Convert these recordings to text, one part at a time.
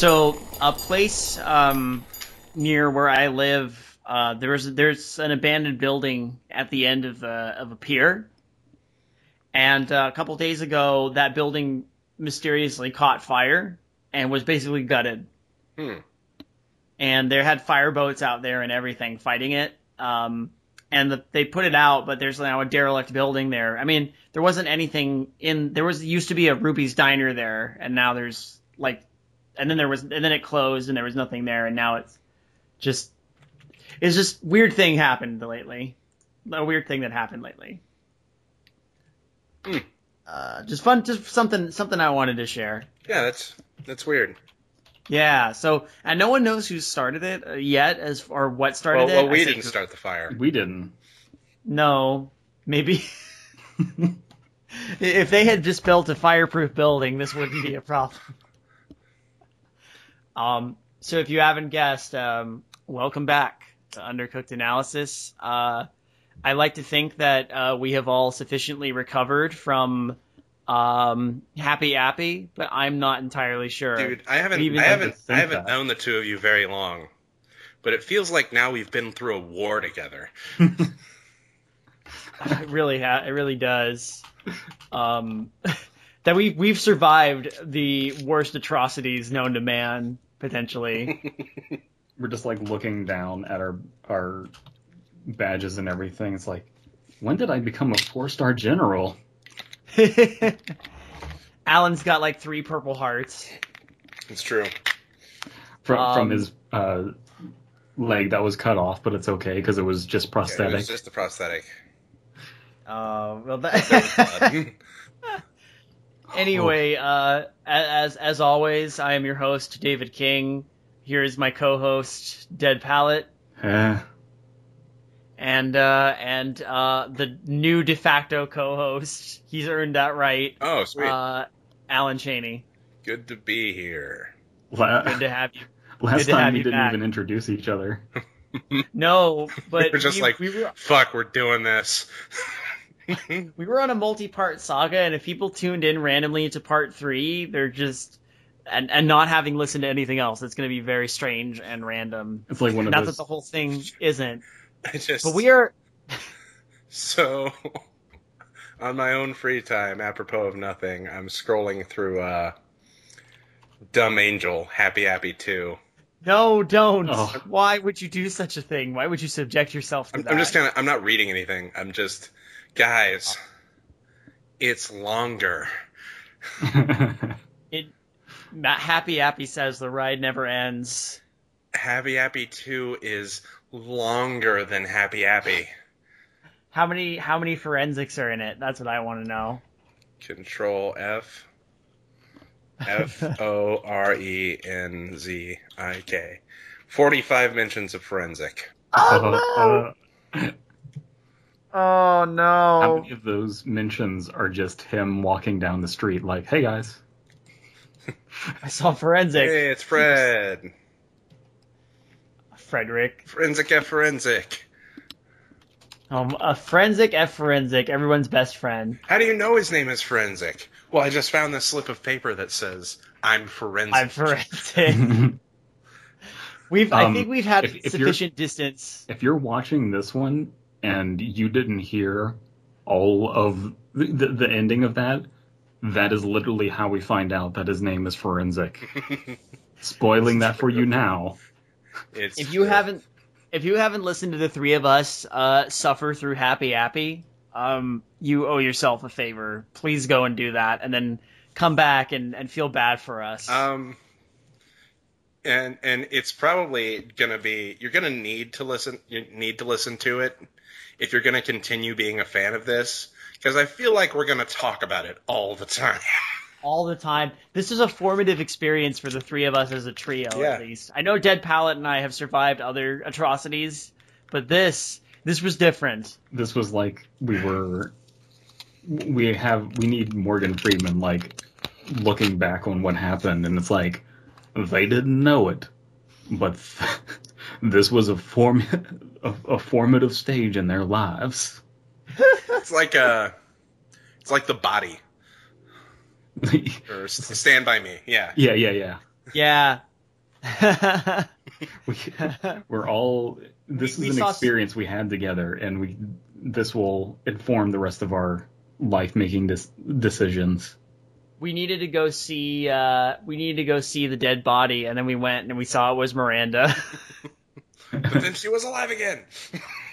So a place um, near where I live, uh, there's there's an abandoned building at the end of the of a pier, and uh, a couple days ago, that building mysteriously caught fire and was basically gutted. Hmm. And there had fireboats out there and everything fighting it. Um, and the, they put it out, but there's now a derelict building there. I mean, there wasn't anything in. There was used to be a Ruby's Diner there, and now there's like, and then there was, and then it closed, and there was nothing there, and now it's just, it's just weird thing happened lately. A weird thing that happened lately. Hmm. Uh, just fun, just something, something I wanted to share. Yeah, that's that's weird. Yeah. So, and no one knows who started it uh, yet, as or what started Well, well it. I we say- didn't start the fire. We didn't. No, maybe. if they had just built a fireproof building, this wouldn't be a problem. Um. So, if you haven't guessed, um, welcome back to Undercooked Analysis. Uh, I like to think that uh, we have all sufficiently recovered from um, Happy Appy, but I'm not entirely sure. Dude, I haven't Even I haven't I haven't that. known the two of you very long. But it feels like now we've been through a war together. It really ha- it really does. Um, that we we've survived the worst atrocities known to man potentially. We're just like looking down at our our badges and everything. It's like, when did I become a four star general? Alan's got like three purple hearts. It's true. From Um, from his uh, leg that was cut off, but it's okay because it was just Yeah, it prosthetic. was just a prosthetic. Uh, well, that blood. anyway, uh, as as always, I am your host David King. Here is my co-host Dead Palette. Eh, And uh, and uh, the new de facto co-host, he's earned that right. oh, sweet. Uh, Alan Cheney. Good to be here. la- Good to have you. last good to have time we didn't back. even introduce each other. No, but We're just we, like- we were Fuck, we're doing this. we were on a multi-part saga, and if people tuned in randomly to part three, they're just and and not having listened to anything else, it's going to be very strange and random. It's like one of Not that the whole thing isn't, I just but we are. so on my own free time, apropos of nothing, I'm scrolling through uh Dumb Angel, Happy Appy 2. No, don't. Oh. Why would you do such a thing? Why would you subject yourself to I'm, that? I'm just kind of I'm not reading anything. I'm just guys, it's longer. Matt Happy Appy says the ride never ends. Happy Appy 2 is longer than Happy Appy. How many how many forensics are in it? That's what I want to know. Control F. F O R E N Z I K. 45 mentions of forensic. Uh, uh, Oh no! how many of those mentions are just him walking down the street, like, "Hey guys, I saw forensic. Hey, it's Fred. Frederick. Forensic F Forensic. Um, a forensic F forensic, everyone's best friend. How do you know his name is Forensic? Well, I just found this slip of paper that says, I'm Forensic. I'm forensic. We've, I Um, think we've had if- if sufficient distance. if you're watching this one and you didn't hear all of the, the, the ending of that, that is literally how we find out that his name is Forensic. Spoiling that for you now. It's If you true. haven't, if you haven't listened to the three of us uh, suffer through Happy Appy, um, you owe yourself a favor. Please go and do that, and then come back and, and feel bad for us. Um, and and it's probably gonna be you're gonna need to listen you need to listen to it if you're gonna continue being a fan of this because I feel like we're gonna talk about it all the time. all the time. This is a formative experience for the three of us as a trio, Yeah. at least. I know Dead Palette and I have survived other atrocities, but this this was different. This was like we were. We have. We need Morgan Freeman, like, looking back on what happened, and it's like, they didn't know it. But this was a, form, a, a formative stage in their lives. It's like uh it's like the body or Stand by Me. Yeah, yeah, yeah. Yeah, We, we're all. This We- we is an saw- experience we had together, and we. This will inform the rest of our life making dis- decisions. we needed to go see uh we needed to go see the dead body and then we went and we saw it was Miranda But then she was alive again.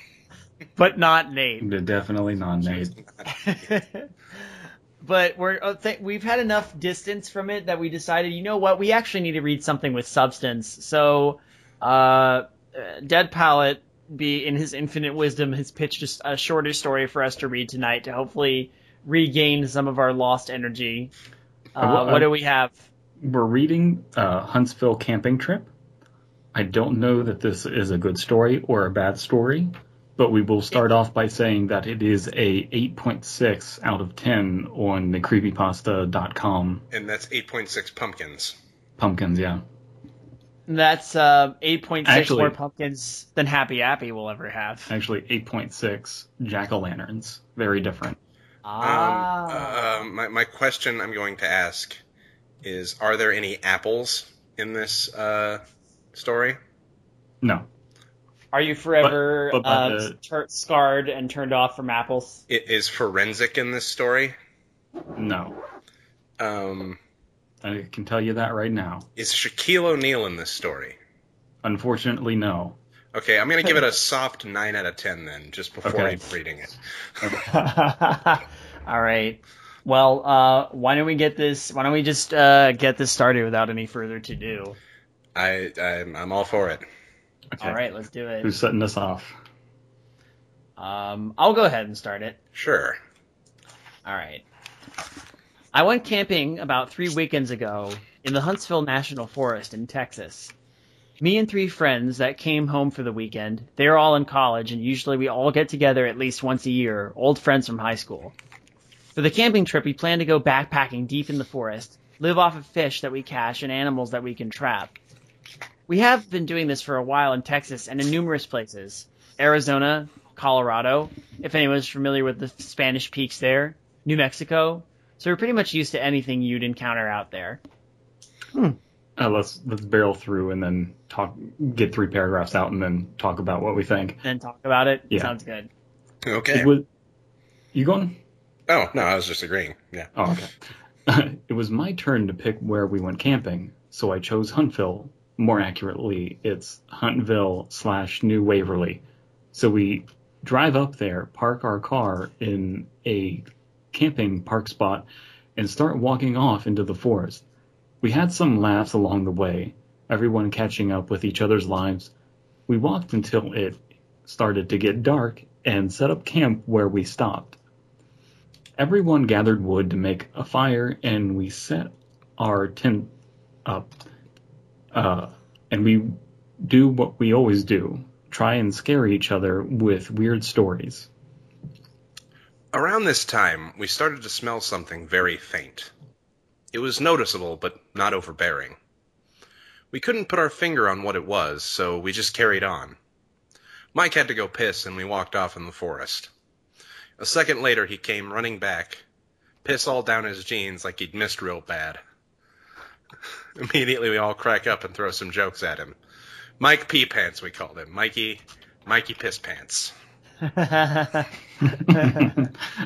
but not Nate. Definitely non Nate. but we're uh, th- we've had enough distance from it that we decided, you know what, we actually need to read something with substance. So, uh, uh, Dead Palette, be in his infinite wisdom, has pitched just a shorter story for us to read tonight to hopefully regain some of our lost energy. Uh, Uh, well, what uh, do we have? We're reading uh, Huntsville Camping Trip. I don't know that this is a good story or a bad story, but we will start off by saying that it is a 8.6 out of 10 on the creepypasta.com. And that's 8.6 pumpkins. Pumpkins, yeah. That's uh, 8.6 Actually- more pumpkins than Happy Appy will ever have. Actually, 8.6 jack o' lanterns. Very different. Ah. Um, uh, my, my question I'm going to ask is Are there any apples in this uh, story? No. Are you forever but by uh, the- tur- scarred and turned off from apples? I- Is forensic in this story? No. Um, I can tell you that right now. is Shaquille O'Neal in this story? Unfortunately, no. Okay, I'm going to give it a soft 9 out of 10 then, just before Okay. I'm reading it. All right. Well, uh, why don't we get this? Why don't we just uh, get this started without any further to do? I, I'm, I'm all for it. Okay. All right, let's do it. Who's setting us off? Um, I'll go ahead and start it. Sure. All right. I went camping about three weekends ago in the Huntsville National Forest in Texas. Me and three friends that came home for the weekend, they're all in college, and usually we all get together at least once a year, old friends from high school. For the camping trip, we plan to go backpacking deep in the forest, live off of fish that we catch and animals that we can trap. We have been doing this for a while in Texas and in numerous places Arizona, Colorado, if anyone's familiar with the Spanish peaks there, New Mexico. So we're pretty much used to anything you'd encounter out there. Uh, let's let's barrel through and then talk. Get three paragraphs out and then talk about what we think. Then talk about it. Yeah. Sounds good. Okay. Was, you going? Oh, no, I was just agreeing. Yeah. Oh, okay. it was my turn to pick where we went camping, so I chose Huntville. More accurately, it's Huntville slash New Waverly. So we drive up there, park our car in a camping park spot, and start walking off into the forest. We had some laughs along the way, everyone catching up with each other's lives. We walked until it started to get dark and set up camp where we stopped. Everyone gathered wood to make a fire, and we set our tent up. Uh, and we do what we always do try and scare each other with weird stories. Around this time, we started to smell something very faint. It was noticeable, but not overbearing. We couldn't put our finger on what it was, so we just carried on. Mike had to go piss, and we walked off in the forest. A second later, he came running back, piss all down his jeans like he'd missed real bad. Immediately, we all crack up and throw some jokes at him. Mike Pee Pants, we called him. Mikey, Mikey Piss Pants. another,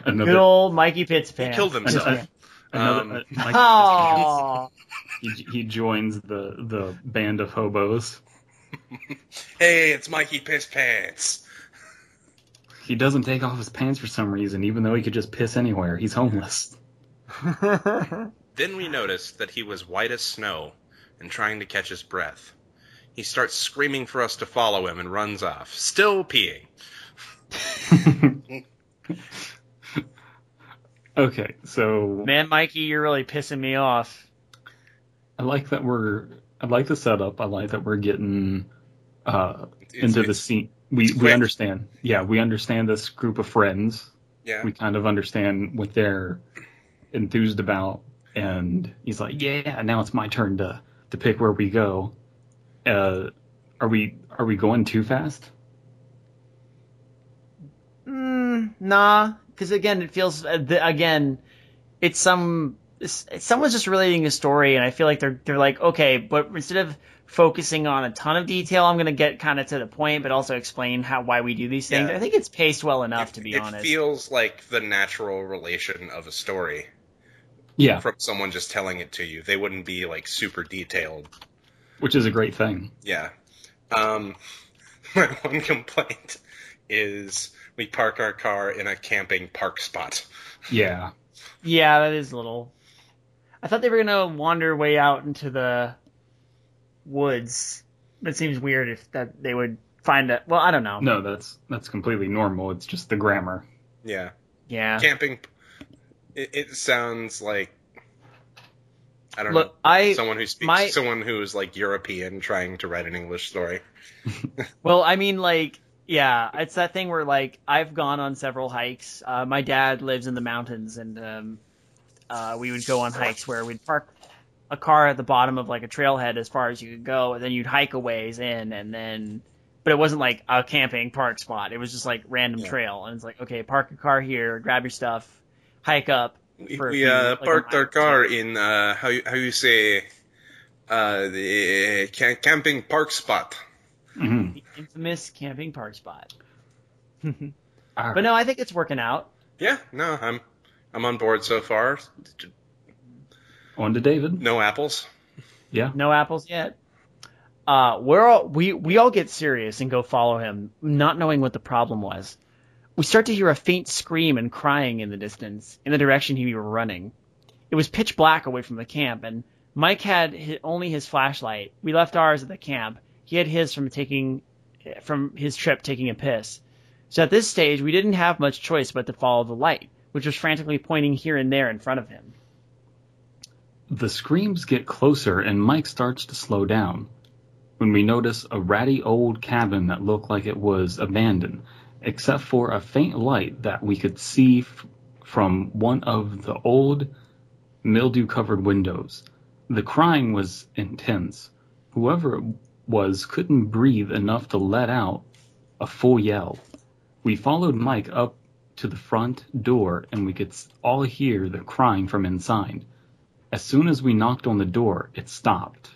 Good old Mikey Pitts He pants. killed himself. another, Um, uh, Mike- he, he joins the, the band of hobos. Hey, it's Mikey Piss Pants. He doesn't take off his pants for some reason, even though he could just piss anywhere. He's homeless. Then we noticed that he was white as snow and trying to catch his breath. He starts screaming for us to follow him and runs off, still peeing. Okay, so man, Mikey, you're really pissing me off. I like that we're. I like the setup. I like that we're getting uh, It's- into the scene. We we understand. Yeah, we understand this group of friends. Yeah. We kind of understand what they're enthused about, and he's like, "Yeah, now it's my turn to to pick where we go." Uh, are we are we going too fast? Mm, nah, because again, it feels uh, again, it's some this, someone's just relating a story, and I feel like they're they're like, okay, but instead of focusing on a ton of detail, I'm gonna get kind of to the point, but also explain how why we do these things. Yeah. I think it's paced well enough, it, to be it honest. feels like the natural relation of a story Yeah, from someone just telling it to you. They wouldn't be like super detailed. which is a great thing. Yeah. Um, my one complaint is we park our car in a camping park spot. Yeah, yeah, that is a little. I thought they were gonna wander way out into the woods. It seems weird if that they would find a. Well, I don't know. no, that's that's completely normal. It's just the grammar. Yeah. Yeah. Camping. It, it sounds like. I don't Look, know. I Someone who speaks, my- someone who's like European trying to write an English story. Well, I mean, like, yeah, it's that thing where, like, I've gone on several hikes. Uh, my dad lives in the mountains, and um, uh, we would go on hikes where we'd park a car at the bottom of like a trailhead as far as you could go, and then you'd hike a ways in, and then, but it wasn't like a camping park spot. It was just like random Yeah. trail, and it's like, okay, park a car here, grab your stuff, hike up. We, For a we few- uh, like parked our mile. car in uh, how you, how you say uh, the ca- camping park spot. hmm The infamous camping park spot. But But no, I think it's working out. Yeah, no, I'm I'm on board so far. on to David. No apples. Yeah, No apples yet. Uh, we're all, we we all get serious and go follow him, not knowing what the problem was. We start to hear a faint scream and crying in the distance, in the direction he were running. It was pitch black away from the camp, and Mike had only his flashlight. We left ours at the camp. He had his from taking from his trip taking a piss. So at this stage, we didn't have much choice but to follow the light, which was frantically pointing here and there in front of him. the screams get closer, and Mike starts to slow down. When we notice a ratty old cabin that looked like it was abandoned, except for a faint light that we could see f- from one of the old mildew covered windows. The crying was intense. Whoever it was couldn't breathe enough to let out a full yell. We followed Mike up to the front door and we could all hear the crying from inside. As soon as we knocked on the door, it stopped.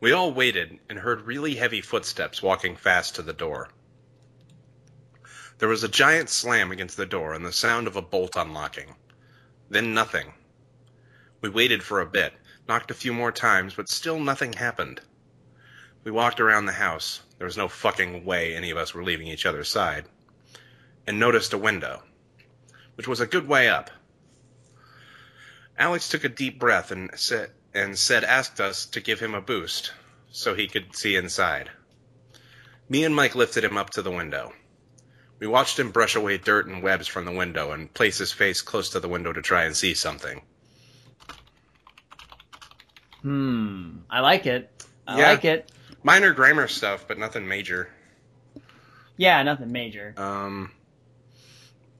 We all waited and heard really heavy footsteps walking fast to the door. There was a giant slam against the door and the sound of a bolt unlocking. Then nothing. We waited for a bit, knocked a few more times, but still nothing happened. We walked around the house. There was no fucking way any of us were leaving each other's side. And noticed a window, which was a good way up. Alex took a deep breath and said, and said asked us to give him a boost so he could see inside. Me and Mike lifted him up to the window. We watched him brush away dirt and webs from the window and place his face close to the window to try and see something. Hmm, I like it. I Yeah. like it. Minor grammar stuff, but nothing major. Yeah, nothing major. Um,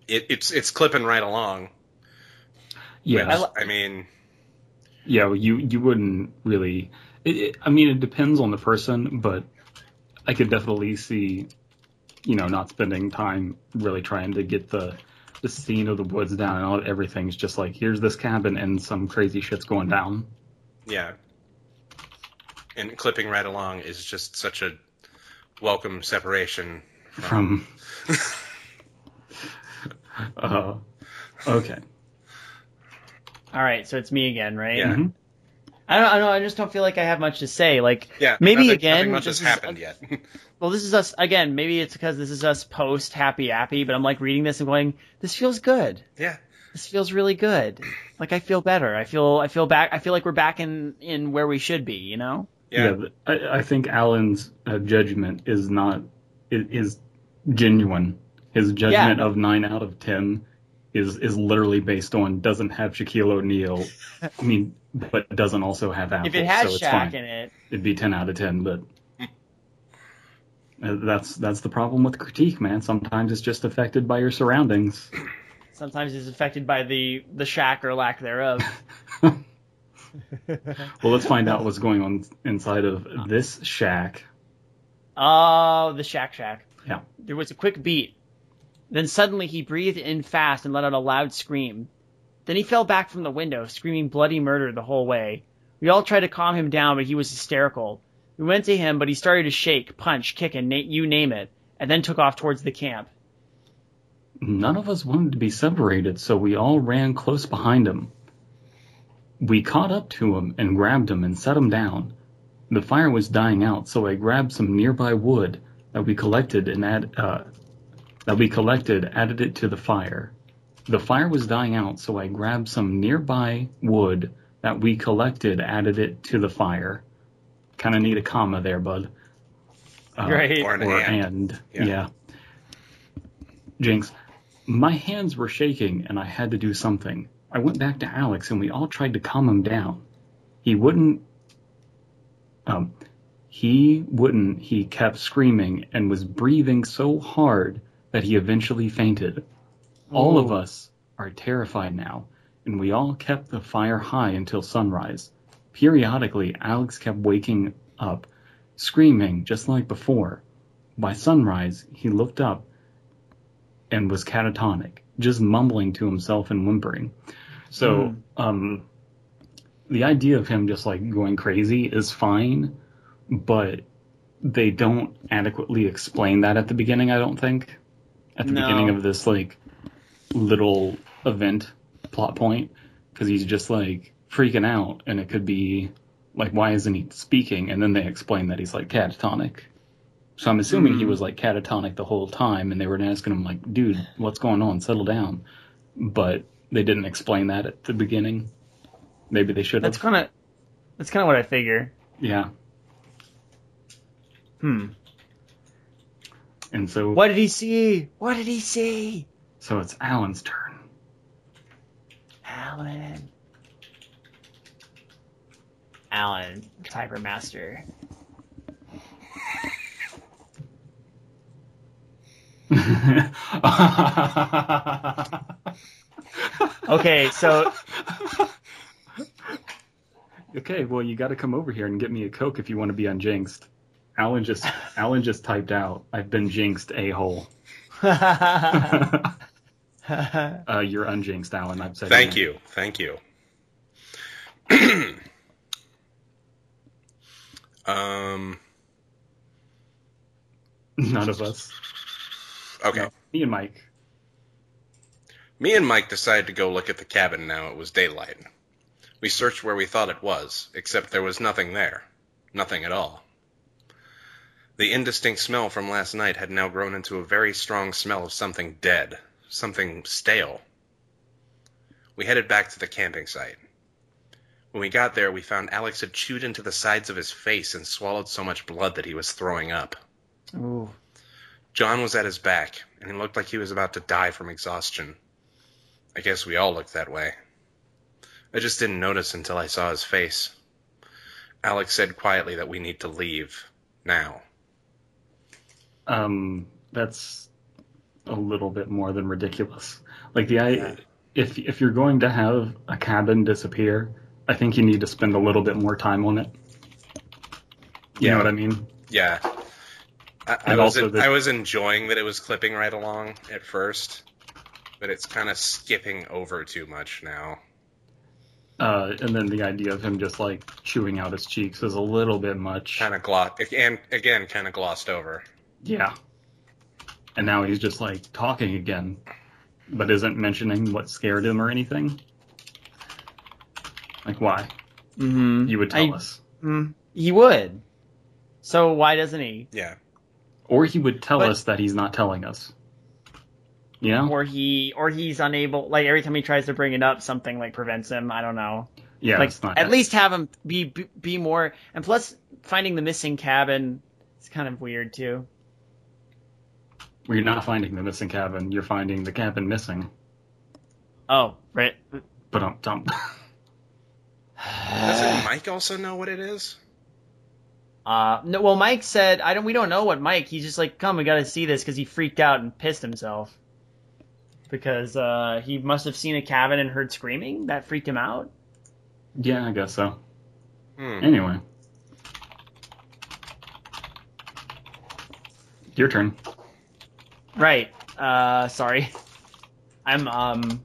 it, it's it's clipping right along. Yeah, I li- I mean, yeah. You you wouldn't really. It, it, I mean, it depends on the person, but I could definitely see, you know, not spending time really trying to get the the scene of the woods down and all, everything's just like here's this cabin and some crazy shit's going down. yeah. And clipping right along is just such a welcome separation From. uh, okay. All right, so it's me again, right? Yeah. Mhm. I don't, I don't. I just don't feel like I have much to say. Like, Yeah, maybe nothing, again. nothing much has this is- yet. Well, this is us again. Maybe it's because this is us post happy appy, but I'm like reading this and going, this feels good. yeah, This feels really good. Like I feel better. I feel I feel back. I feel like we're back in in where we should be. You know? yeah, but I, I think Alan's uh, judgment is not is, is genuine. His judgment of nine out of ten is is literally based on doesn't have Shaquille O'Neal. I mean, but doesn't also have Apple. if it had so it's Shaq fine. in it, it'd be ten out of ten. But uh, that's that's the problem with critique, man. Sometimes it's just affected by your surroundings. sometimes it's affected by the the Shaq or lack thereof. Well, let's find out what's going on inside of this shack. Oh, the Shack Shack. Yeah. There was a quick beat. Then suddenly he breathed in fast and let out a loud scream. Then he fell back from the window, screaming bloody murder the whole way. We all tried to calm him down, but he was hysterical. We went to him, but he started to shake, punch, kick, and na- you name it, and then took off towards the camp. None of us wanted to be separated, so we all ran close behind him. We caught up to him and grabbed him and set him down. The fire was dying out, so I grabbed some nearby wood that we collected and add, uh, that we collected, added it to the fire. The fire was dying out, so I grabbed some nearby wood that we collected, added it to the fire. Kind of need a comma there, bud. Uh, Right. Or an or and. and. Yeah. Yeah. Jinx, my hands were shaking and I had to do something. I went back to Alex and we all tried to calm him down. He wouldn't. Um, he wouldn't. He kept screaming and was breathing so hard that he eventually fainted. All of us are terrified now, and we all kept the fire high until sunrise. Periodically, Alex kept waking up, screaming just like before. By sunrise, he looked up and was catatonic, just mumbling to himself and whimpering. So, um, the idea of him just like going crazy is fine, but they don't adequately explain that at the beginning, I don't think. At the No. beginning of this like little event plot point, because he's just like freaking out, and it could be like, why isn't he speaking? And then they explain that he's like catatonic. So I'm assuming he Hmm. was like catatonic the whole time, and they were asking him like, "Dude, what's going on? Settle down." But they didn't explain that at the beginning. Maybe they should have. That's kind of that's kind of what I figure. Yeah. Hmm. And so, What did he see? What did he see? So it's Alan's turn. Alan. Alan, Tiger Master. Okay, so okay, well, you got to come over here and get me a coke if you want to be unjinxed. Alan just Alan just typed out, "I've been jinxed, a hole." uh, you're unjinxed, Alan. I've said. Thank you. Thank you. um. None of us. Okay. No, me and Mike. Me and Mike decided to go look at the cabin now it was daylight. We searched where we thought it was, except there was nothing there. Nothing at all. The indistinct smell from last night had now grown into a very strong smell of something dead, something stale. We headed back to the camping site. When we got there, we found Alex had chewed into the sides of his face and swallowed so much blood that he was throwing up. Ooh. John was at his back, and he looked like he was about to die from exhaustion. I guess we all looked that way. I just didn't notice until I saw his face. Alex said quietly that we need to leave. Now. Um, that's a little bit more than ridiculous. Like the I, if if you're going to have a cabin disappear, I think you need to spend a little bit more time on it. You Yeah. know what I mean? Yeah. I, I was the- I was enjoying that it was clipping right along at first, but it's kind of skipping over too much now. Uh, and then the idea of him just like chewing out his cheeks is a little bit much. Kind of gloss and again kind of glossed over. Yeah. And now he's just like talking again, but isn't mentioning what scared him or anything. Like why? Mm-hmm. You would tell I- us. Mm, he would. So why doesn't he? Yeah. Or he would tell But- us that he's not telling us. You know? Or he, or he's unable. Like every time he tries to bring it up, something like prevents him. I don't know. yeah, like it's not at least have him be, be be more. And plus, finding the missing cabin is kind of weird too. You're not finding the missing cabin. You're finding the cabin missing. Oh, right. But um, dump. Doesn't Mike also know what it is? Uh, no. Well, Mike said, "I don't. We don't know what Mike. He's just like, come, we got to see this because he freaked out and pissed himself because uh, he must have seen a cabin and heard screaming. That freaked him out. yeah, I guess so. Hmm. Anyway. Your turn. Right. Uh, sorry. I'm um.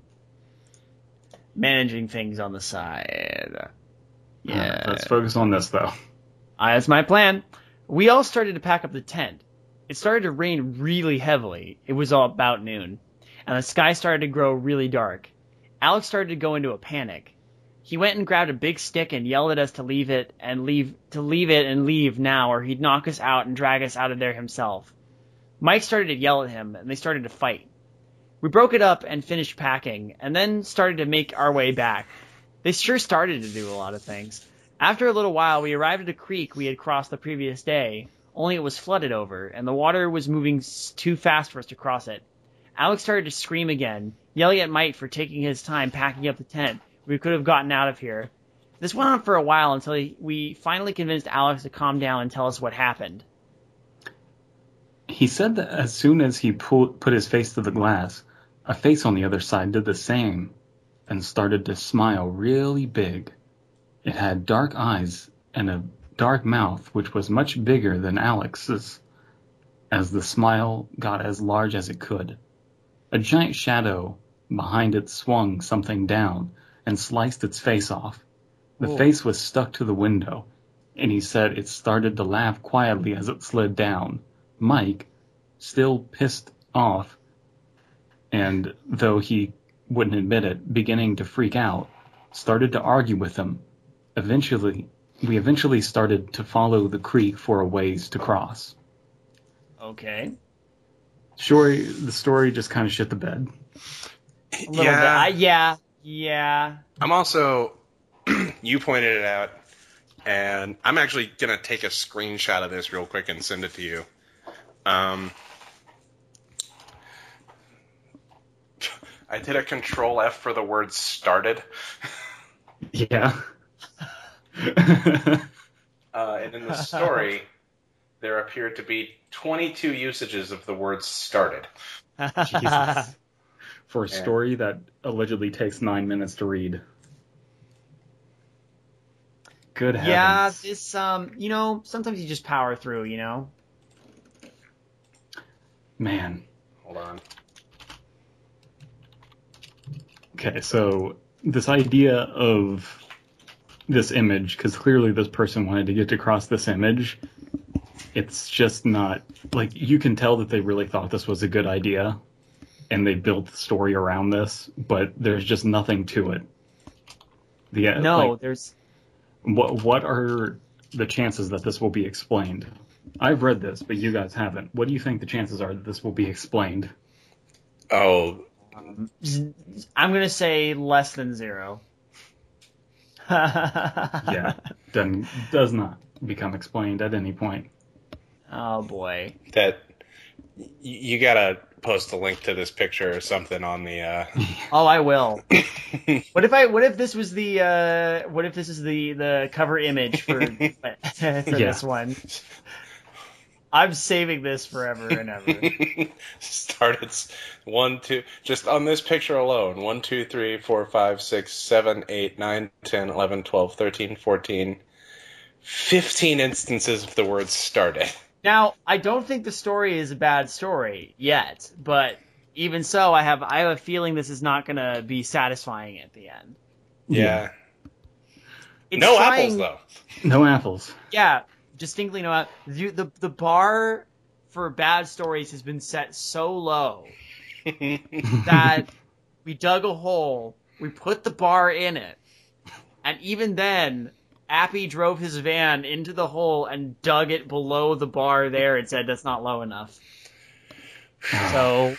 managing things on the side. Yeah. Let's focus on this though. Uh, that's my plan. We all started to pack up the tent. It started to rain really heavily. It was all about noon, and the sky started to grow really dark. Alex started to go into a panic. He went and grabbed a big stick and yelled at us to leave it and leave to leave it and leave now, or he'd knock us out and drag us out of there himself. Mike started to yell at him, and they started to fight. We broke it up and finished packing, and then started to make our way back. They sure started to do a lot of things. After a little while, we arrived at a creek we had crossed the previous day, only it was flooded over, and the water was moving too fast for us to cross it. Alex started to scream again, yelling at Mike for taking his time packing up the tent. We could have gotten out of here. This went on for a while until we finally convinced Alex to calm down and tell us what happened. He said that as soon as he pu- put his face to the glass, a face on the other side did the same and started to smile really big. It had dark eyes and a dark mouth, which was much bigger than Alex's, as the smile got as large as it could. A giant shadow behind it swung something down and sliced its face off. The Whoa. face was stuck to the window, and he said it started to laugh quietly as it slid down. Mike, still pissed off, and though he wouldn't admit it, beginning to freak out, started to argue with him. Eventually, we eventually started to follow the creek for a ways to cross. Okay. Story, the story just kind of shit the bed. A bit. yeah, I, yeah. Yeah. I'm also. you pointed it out, and I'm actually gonna take a screenshot of this real quick and send it to you. Um, I did a Control F for the word started, Yeah. uh, and in the story, there appeared to be 22 usages of the word started. Jesus. For a Yeah. story that allegedly takes nine minutes to read. Good heavens. yeah, this um, you know, sometimes you just power through, you know. Man. Hold on. Okay, so this idea of this image, because clearly this person wanted to get across this image, it's just not like you can tell that they really thought this was a good idea, and they built the story around this, but there's just nothing to it. The uh, No, like, there's what what are the chances that this will be explained? I've read this, but you guys haven't. What do you think the chances are that this will be explained? Oh, I'm gonna say less than zero. Yeah, doesn't does not become explained at any point. Oh boy. that you gotta post a link to this picture or something on the. Uh... Oh, I will. What if I? What if this was the? uh What if this is the the cover image for for this one? I'm saving this forever and ever. Started s- one, two, just on this picture alone. One, two, three, four, five, six, seven, eight, nine, ten, eleven, twelve, thirteen, fourteen, fifteen instances of the word started. Now, I don't think the story is a bad story yet, but even so, I have I have a feeling this is not gonna be satisfying at the end. Yeah. It's no trying- apples, though. No apples. Yeah, distinctly no. The, the the bar for bad stories has been set so low that we dug a hole, we put the bar in it, and even then, Appy drove his van into the hole and dug it below the bar there and said that's not low enough. So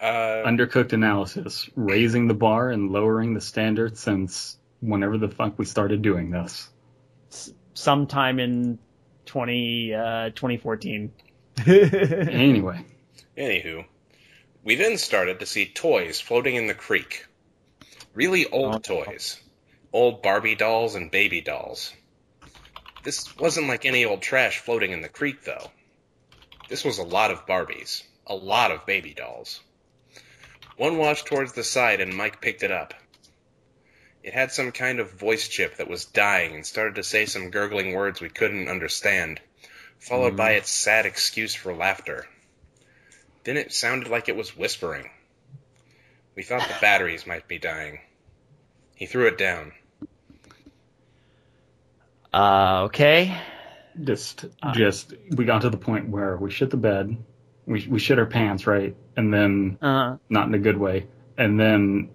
uh, Undercooked analysis, raising the bar and lowering the standard since whenever the fuck we started doing this. sometime in 20, uh, 2014. Anyway, Anywho, we then started to see toys floating in the creek. Really old Oh. toys. Old Barbie dolls and baby dolls. This wasn't like any old trash floating in the creek, though. This was a lot of Barbies. A lot of baby dolls. One washed towards the side and Mike picked it up. It had some kind of voice chip that was dying and started to say some gurgling words we couldn't understand, followed by its sad excuse for laughter. Then it sounded like it was whispering. We thought the batteries might be dying. He threw it down. Uh, okay. Just, just we got to the point where we shit the bed, we we shit our pants, right, and then Uh, not in a good way, and then,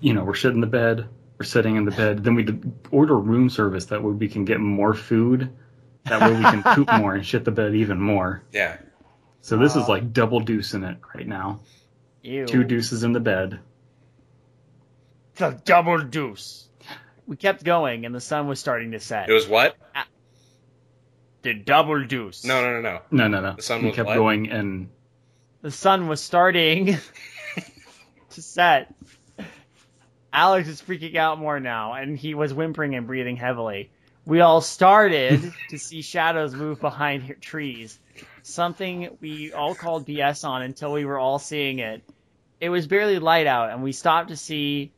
you know, we're shitting in the bed, we're sitting in the bed, then we d- order room service that way we can get more food, that way we can poop more and shit the bed even more. Yeah. So this is like double deucing it right now. ew. Two deuces in the bed. The double deuce. We kept going, and the sun was starting to set. It was what? the double deuce. No, no, no, no. No, no, no. The sun we was kept what? going and The sun was starting to set. Alex is freaking out more now, and he was whimpering and breathing heavily. We all started to see shadows move behind trees. Something we all called BS on until we were all seeing it. It was barely light out, and we stopped to see,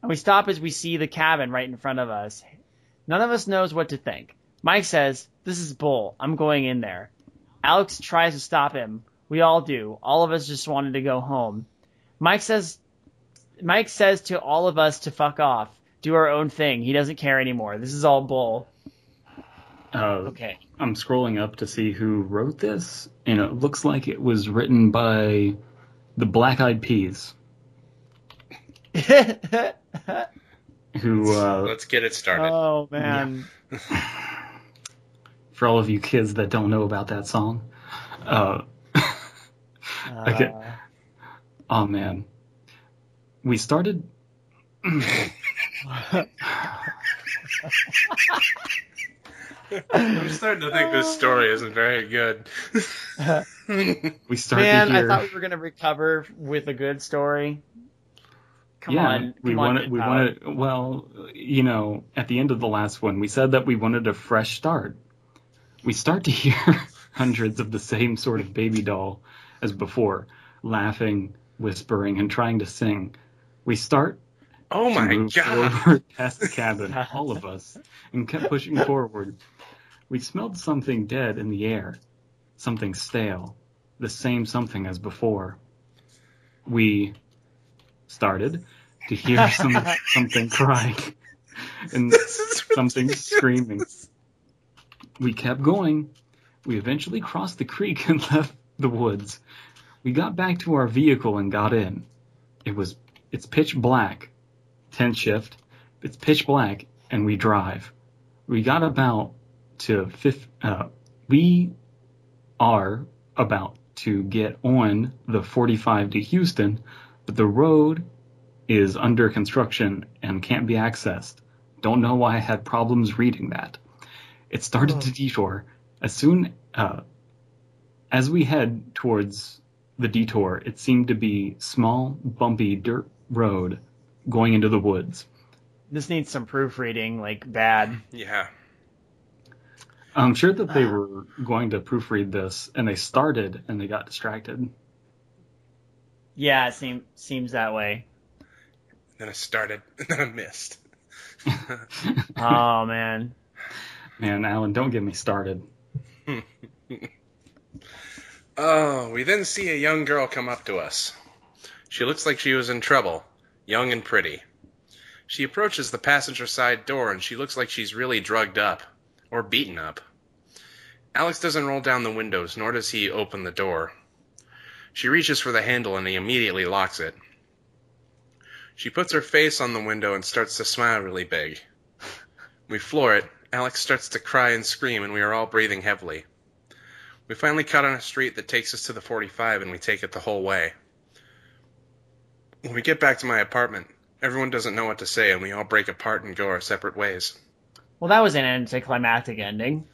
and we stop as we see the cabin right in front of us. None of us knows what to think. Mike says, "This is bull. I'm going in there." Alex tries to stop him. We all do. All of us just wanted to go home. Mike says Mike says to all of us to fuck off. Do our own thing. He doesn't care anymore. This is all bull. uh, Okay. I'm scrolling up to see who wrote this, and it looks like it was written by the Black Eyed Peas, who, uh, Let's get it started. oh man. for all of you kids that don't know about that song, uh, Okay. Uh, oh man, we started. I'm starting to think this story isn't very good. We started man, here. I thought we were gonna recover with a good story. Come yeah, on, we come on, wanted. Good We Power. wanted. Well, you know, at the end of the last one, we said that we wanted a fresh start. We start to hear hundreds of the same sort of baby doll as before, laughing, whispering, and trying to sing. We start Oh my move god. forward past the cabin, all of us, and kept pushing forward. We smelled something dead in the air, something stale, the same something as before. We started to hear some, something crying and something ridiculous. screaming. We kept going. We eventually crossed the creek and left the woods. We got back to our vehicle and got in. It was it's pitch black. Tent shift. It's pitch black and we drive. We got about to fifth uh we are about to get on the 45 to Houston, but the road is under construction and can't be accessed. Don't know why I had problems reading that. It started to detour. As soon uh, as we head towards the detour, it seemed to be small, bumpy dirt road going into the woods. This needs some proofreading, like bad. Yeah. I'm sure that they ah. were going to proofread this, and they started and they got distracted. Yeah, it seems seems that way. Then I started, and then I missed. Oh man. Man, Alan, don't get me started. Oh, we then see a young girl come up to us. She looks like she was in trouble, young and pretty. She approaches the passenger side door and she looks like she's really drugged up, or beaten up. Alex doesn't roll down the windows, nor does he open the door. She reaches for the handle and he immediately locks it. She puts her face on the window and starts to smile really big. We floor it. Alex starts to cry and scream, and we are all breathing heavily. We finally cut on a street that takes us to the 45 and we take it the whole way. When we get back to my apartment, everyone doesn't know what to say and we all break apart and go our separate ways. Well, that was an anticlimactic ending.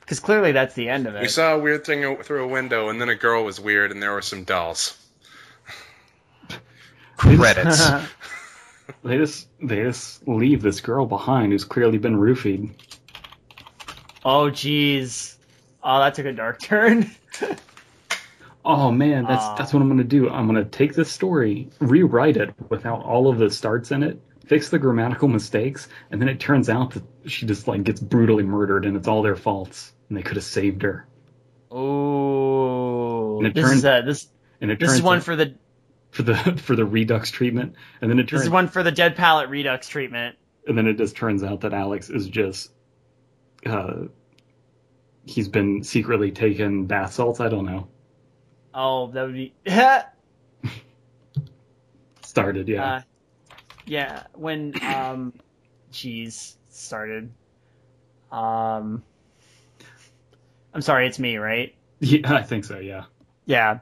Because clearly that's the end of it. We saw a weird thing through a window and then a girl was weird and there were some dolls. Credits. They just they just leave this girl behind who's clearly been roofied. oh jeez. Oh, that took a dark turn. Oh man, that's Aw. that's what I'm gonna do. I'm gonna take this story, rewrite it without all of the starts in it, fix the grammatical mistakes, and then it turns out that she just like gets brutally murdered and it's all their faults and they could have saved her. Oh, And it This turns- is a, this And it this is one out- for the for the for the redux treatment, and then it turns This is one for the dead palate redux treatment. and then it just turns out that Alex is just uh he's been secretly taking bath salts. I don't know. Oh, that would be. Started, yeah. Uh, yeah, when um, cheese started. Um, I'm sorry, it's me, right? yeah, I think so. Yeah. Yeah.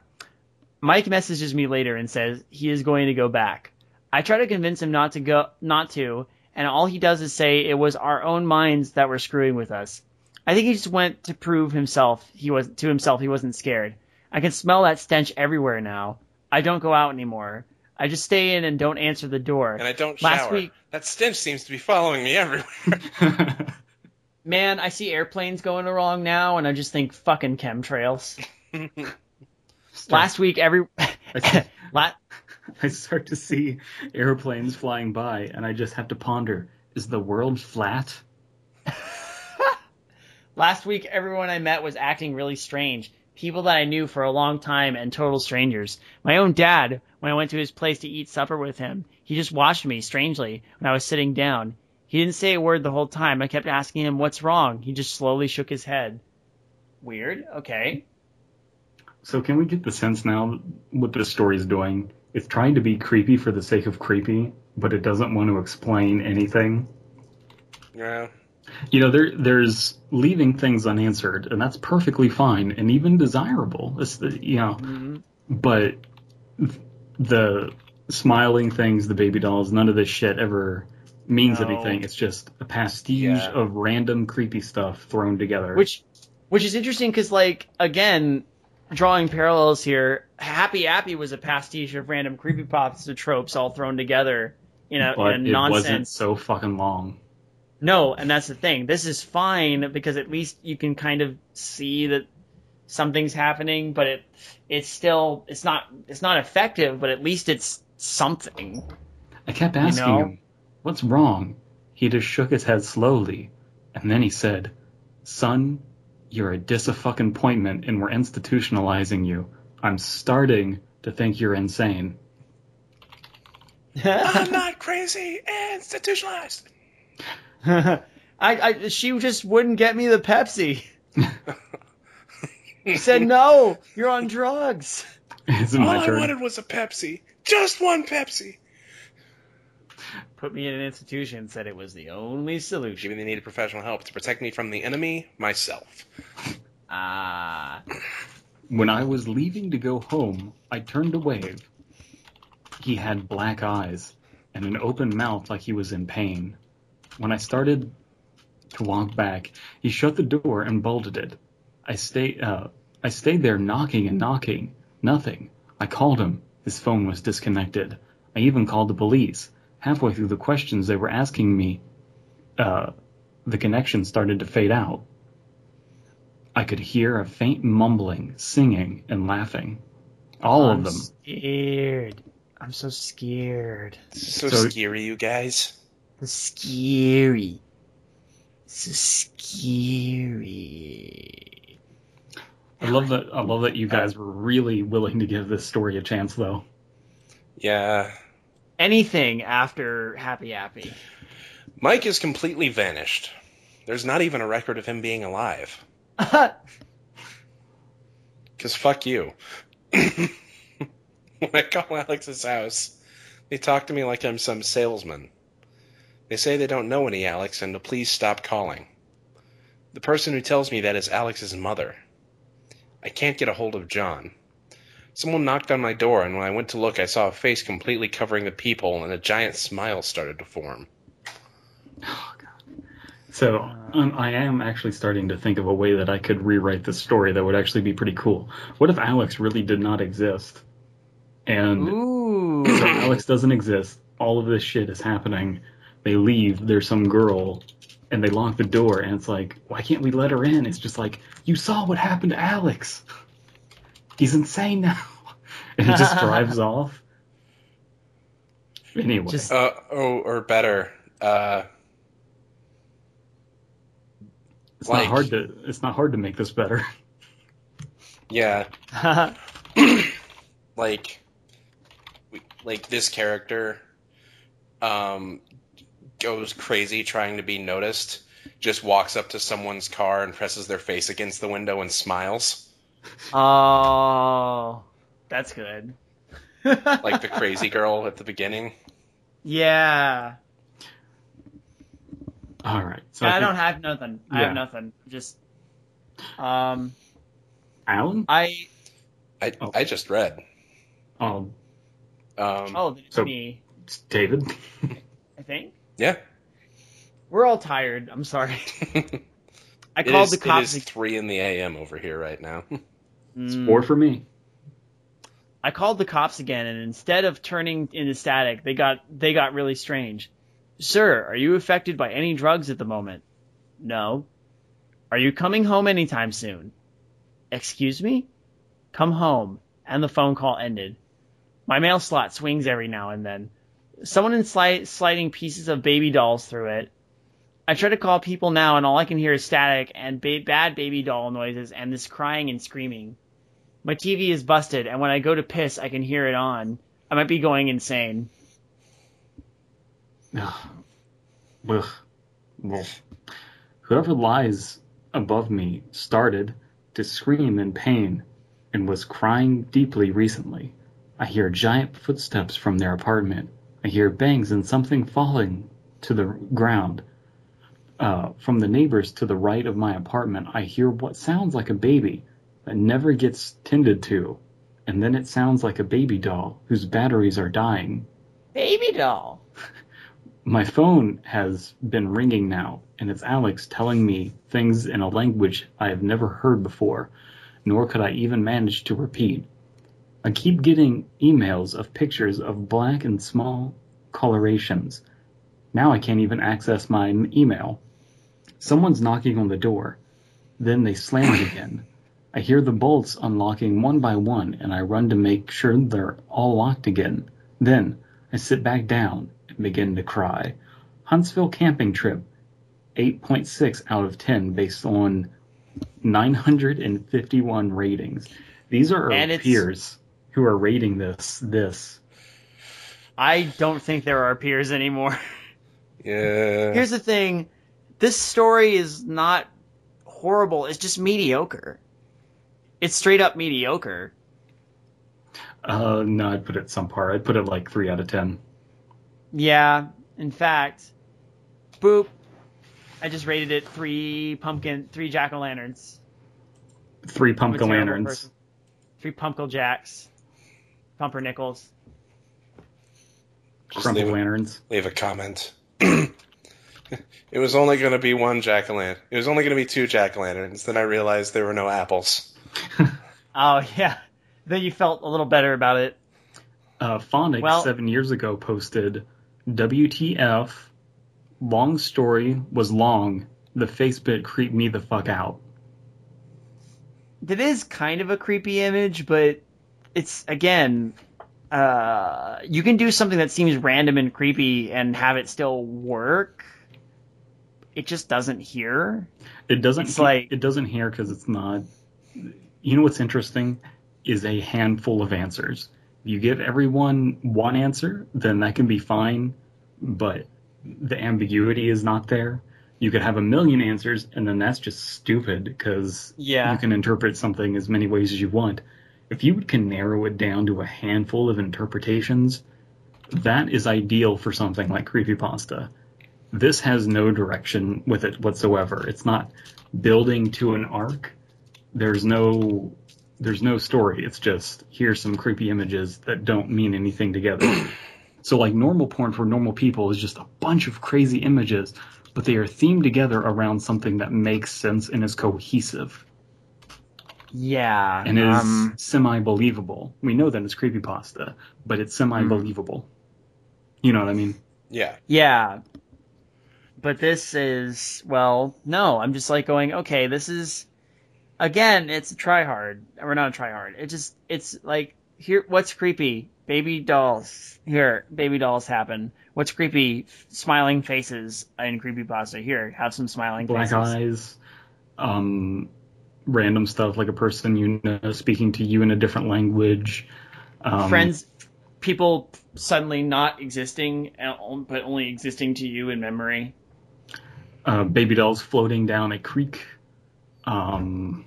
Mike messages me later and says he is going to go back. I try to convince him not to go, not to, and all he does is say it was our own minds that were screwing with us. I think he just went to prove himself he was to himself he wasn't scared. I can smell that stench everywhere now. I don't go out anymore. I just stay in and don't answer the door. And I don't shower. Last week- That stench seems to be following me everywhere. Man, I see airplanes going along now, and I just think fucking chemtrails. Last week, every La- I start to see airplanes flying by, and I just have to ponder: Is the world flat? last week, everyone I met was acting really strange. People that I knew for a long time and total strangers. My own dad, when I went to his place to eat supper with him, he just watched me strangely when I was sitting down. He didn't say a word the whole time. I kept asking him what's wrong. He just slowly shook his head. Weird. Okay. So can we get the sense now what this story is doing? It's trying to be creepy for the sake of creepy, but it doesn't want to explain anything. yeah. You know, there there's leaving things unanswered, and that's perfectly fine and even desirable. It's the, you know, Mhm. but the smiling things, the baby dolls, none of this shit ever means No. anything. It's just a pastiche Yeah. of random creepy stuff thrown together. Which, which is interesting because, like, again, drawing parallels here, Happy Appy was a pastiche of random creepypasta tropes all thrown together You know, but in a it wasn't nonsense. so fucking long. No, and that's the thing. This is fine because at least you can kind of see that something's happening, but it it's still it's not it's not effective, but at least it's something. I kept asking know? him, "What's wrong?" He just shook his head slowly, and then he said, "Son, you're a dis a fucking disappointment, and we're institutionalizing you. I'm starting to think you're insane." I'm not crazy. Institutionalized. I, I she just wouldn't get me the Pepsi. She said no, you're on drugs. Is it All my I turn? wanted was a Pepsi. Just one Pepsi. Put me in an institution. Said it was the only solution. Given they needed professional help to protect me from the enemy, myself. Ah, When I was leaving to go home, I turned to wave. He had black eyes and an open mouth like he was in pain. When I started to walk back, he shut the door and bolted it. I stayed, uh, I stayed there knocking and knocking. Nothing. I called him. His phone was disconnected. I even called the police. Halfway through the questions they were asking me, uh, the connection started to fade out. I could hear a faint mumbling, singing, and laughing. All I'm of them. Scared. I'm so scared. So, So- scary, you guys. So scary. So scary. I love that. I love that you guys were really willing to give this story a chance, though. Yeah. Anything after Happy Appy. Mike is completely vanished. There's not even a record of him being alive. Because fuck you. when I call Alex's house, they talk to me like I'm some salesman. They say they don't know any Alex and to please stop calling. The person who tells me that is Alex's mother. I can't get a hold of John. Someone knocked on my door, and when I went to look, I saw a face completely covering the peephole, and a giant smile started to form. Oh, God. So um, I am actually starting to think of a way that I could rewrite this story that would actually be pretty cool. What if Alex really did not exist? And Ooh. so Alex doesn't exist. All of this shit is happening. They leave. There's some girl, and they lock the door. And it's like, why can't we let her in? It's just like, you saw what happened to Alex. He's insane now. And he just drives off. Anyway, Just- Uh, oh, or better, uh, it's like- not hard to it's not hard to make this better. yeah, like like this character um goes crazy trying to be noticed, just walks up to someone's car and presses their face against the window and smiles. Oh, that's good. Like the crazy girl at the beginning. yeah. All right. So I, I, think, don't have nothing. I have nothing. Just, um, Alan. I I Oh. I just read. Oh, Um oh, it's So- me. it's David. I think yeah. we're all tired. I'm sorry. It I called is- the cops. It is three in the AM over here right now. Hmm. it's Four for me. I called the cops again, and instead of turning into static, they got they got really strange. Sir, are you affected by any drugs at the moment? No. Are you coming home anytime soon? Excuse me? Come home. And the phone call ended. My mail slot swings every now and then. Someone is sli- sliding pieces of baby dolls through it. I try to call people now, and all I can hear is static and ba- bad baby doll noises and this crying and screaming. My TV is busted, and when I go to piss, I can hear it on. I might be going insane. Ugh. Ugh. Whoever lies above me started to scream in pain and was crying deeply recently. I hear giant footsteps from their apartment. I hear bangs and something falling to the ground. Uh, from the neighbors to the right of my apartment, I hear what sounds like a baby that never gets tended to, and then it sounds like a baby doll whose batteries are dying. Baby doll. My phone has been ringing now, and it's Alex telling me things in a language I have never heard before, nor could I even manage to repeat. I keep getting emails of pictures of black and small colorations. Now I can't even access my email. Someone's knocking on the door. Then they slam it again. I hear the bolts unlocking one by one, and I run to make sure they're all locked again. Then I sit back down and begin to cry. Huntsville camping trip, 8.6 out of 10 based on 951 ratings. These are our peers who are rating this. This. I don't think there are peers anymore. Yeah. Here's the thing this story is not horrible, it's just mediocre. It's straight up mediocre. Uh, no, I'd put it some par. I'd put it like 3 out of 10. Yeah, in fact, boop. I just rated it three pumpkin, three jack o' lanterns. Three pumpkin lanterns. person. Three pumpkin jacks. Pumpernickels. Just Crumple leave, a- lanterns. leave a comment. it was only going to be one jack o' lantern. It was only going to be two jack o' lanterns. Then I realized there were no apples. Oh yeah. Then you felt a little better about it. Uh, Phonic Well- seven years ago posted, "WTF? Long story was long. The face bit creeped me the fuck out." That is kind of a creepy image, but it's again, uh, you can do something that seems random and creepy and have it still work. It just doesn't here. It doesn't. It's like- it doesn't here because it's not. You know what's interesting is a handful of answers. You give everyone one answer, then that can be fine, but the ambiguity is not there. You could have a million answers, and then that's just stupid because Yeah. you can interpret something as many ways as you want. If you can narrow it down to a handful of interpretations, that is ideal for something like creepypasta. This has no direction with it whatsoever. It's not building to an arc. There's no there's no story. It's just here's some creepy images that don't mean anything together. so like normal porn for normal people is just a bunch of crazy images, but they are themed together around something that makes sense and is cohesive Yeah. and is um, semi believable. We know that it's creepypasta, but it's semi believable. You know what I mean? Yeah. Yeah. But this is, well, no, I'm just like going, okay, this is, again, it's a try hard. Or not a try hard. It just, it's like, here, what's creepy? Baby dolls. Here, baby dolls happen. What's creepy? Smiling faces in creepypasta. Here, have some smiling Black faces. eyes, um, random stuff like a person you know speaking to you in a different language. Um, Friends, people suddenly not existing, uh, but only existing to you in memory. Uh, baby dolls floating down a creek. Um,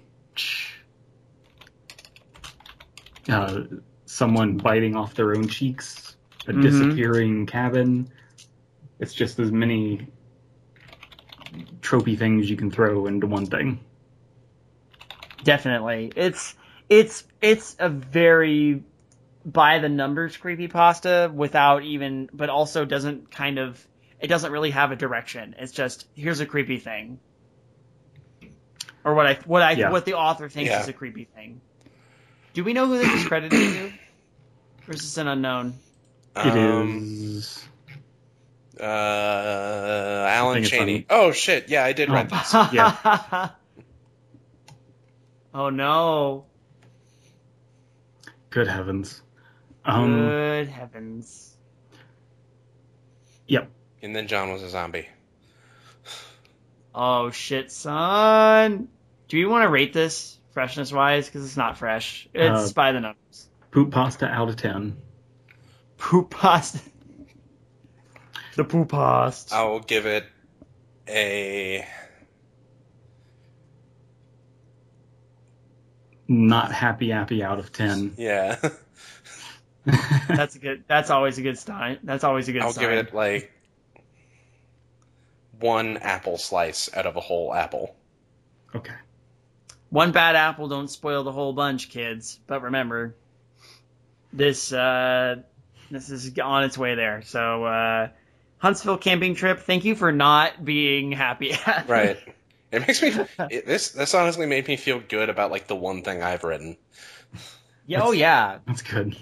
uh, someone biting off their own cheeks. A Mhm. disappearing cabin. It's just as many tropey things you can throw into one thing. Definitely. It's it's it's a very by the numbers creepy pasta without even but also doesn't kind of it doesn't really have a direction. It's just here's a creepy thing. Or what I what I Yeah. what the author thinks Yeah. is a creepy thing. Do we know who this is credited to? Or is this an unknown? It Um, is. Uh, Alan think Cheney. Oh shit! Yeah, I did Oh. read this. Yeah. Oh no. Good heavens. Um, Good heavens. Yep. And then John was a zombie. Oh shit, son. Do you want to rate this freshness wise? Because it's not fresh. It's Uh, by the numbers. Poop pasta out of 10. Poop pasta. The poop pasta. I will give it a. Not happy appy out of 10. Yeah, That's a good. That's always a good sign. That's always a good I'll sign. give it like one apple slice out of a whole apple. okay. One bad apple don't spoil the whole bunch, kids. But remember, this uh, this is on its way there. So uh, Huntsville camping trip. Thank you for not being happy. Right. It makes me. It, this this honestly made me feel good about like the one thing I've written. yeah, oh yeah. That's good.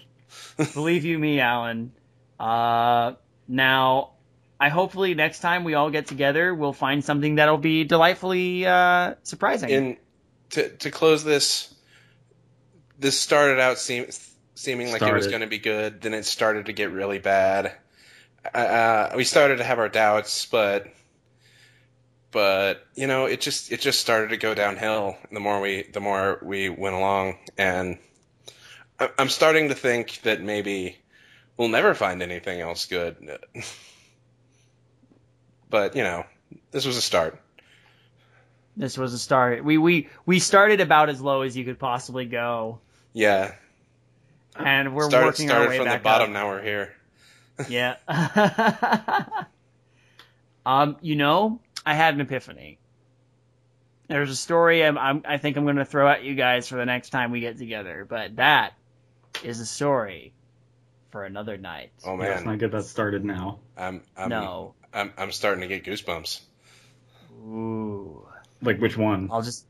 Believe you me, Alan. Uh, now, I hopefully next time we all get together, we'll find something that'll be delightfully uh, surprising. And to to close this, this started out seem, seeming like it was going to be good. Then it started to get really bad. Uh, we started to have our doubts, but but you know, it just it just started to go downhill. The more we the more we went along, and I'm starting to think that maybe we'll never find anything else good. But you know, this was a start. this was a start. We we we started about as low as you could possibly go, Yeah, and we're started, working our started way from the bottom. up. Now we're here. Yeah. um, you know, I had an epiphany. There's a story I'm, I'm I think I'm going to throw at you guys for the next time we get together, but that is a story for another night. Oh Yeah, let's man, not get that started now. I'm I'm, no. I'm I'm starting to get goosebumps. Ooh. Like which one? I'll just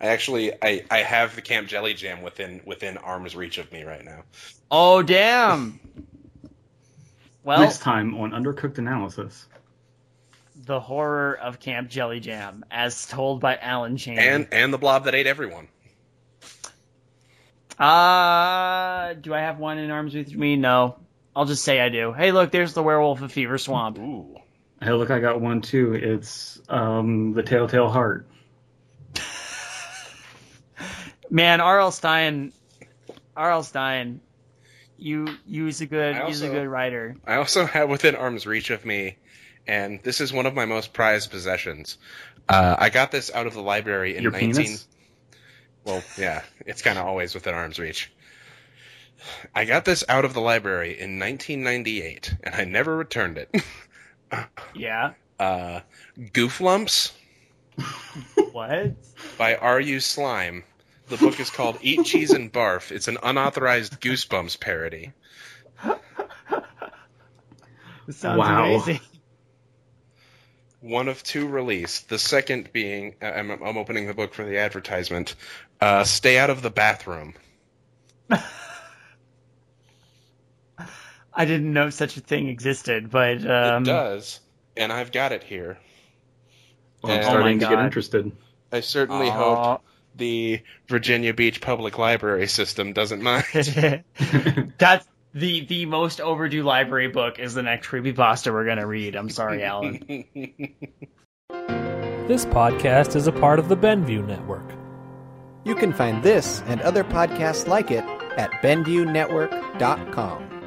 I actually I, I have the Camp Jelly Jam within within arm's reach of me right now. Oh damn. Well, Next time on Undercooked Analysis. The horror of Camp Jelly Jam, as told by Alan Cheney. And and the blob that ate everyone. uh, do I have one in arms with me? No. I'll just say I do. Hey, look, there's the werewolf of Fever Swamp. Ooh. Hey, look, I got one too. It's um, the Telltale Heart. Man, R.L. Stine, R.L. Stine, you use a good, I he's a good writer. I also have within arm's reach of me, and this is one of my most prized possessions. Uh, I got this out of the library in Your 19. penis? Well, yeah, it's kind of always within arm's reach. I got this out of the library in 1998, and I never returned it. Yeah. uh, Gooflumps What? by R.U. Slime. The book is called Eat Cheese and Barf. It's an unauthorized Goosebumps parody. This sounds Wow. amazing. One of two released. The second being, uh, I'm, I'm opening the book for the advertisement. Uh, Stay out of the bathroom. I didn't know such a thing existed, but um, it does, and I've got it here. Well, I'm Oh starting my to get interested. I certainly Aw. hope the Virginia Beach Public Library system doesn't mind. That's the the most overdue library book is the next creepypasta we're gonna read. I'm sorry, Alan. This podcast is a part of the Benview Network. You can find this and other podcasts like it at BenviewNetwork.com.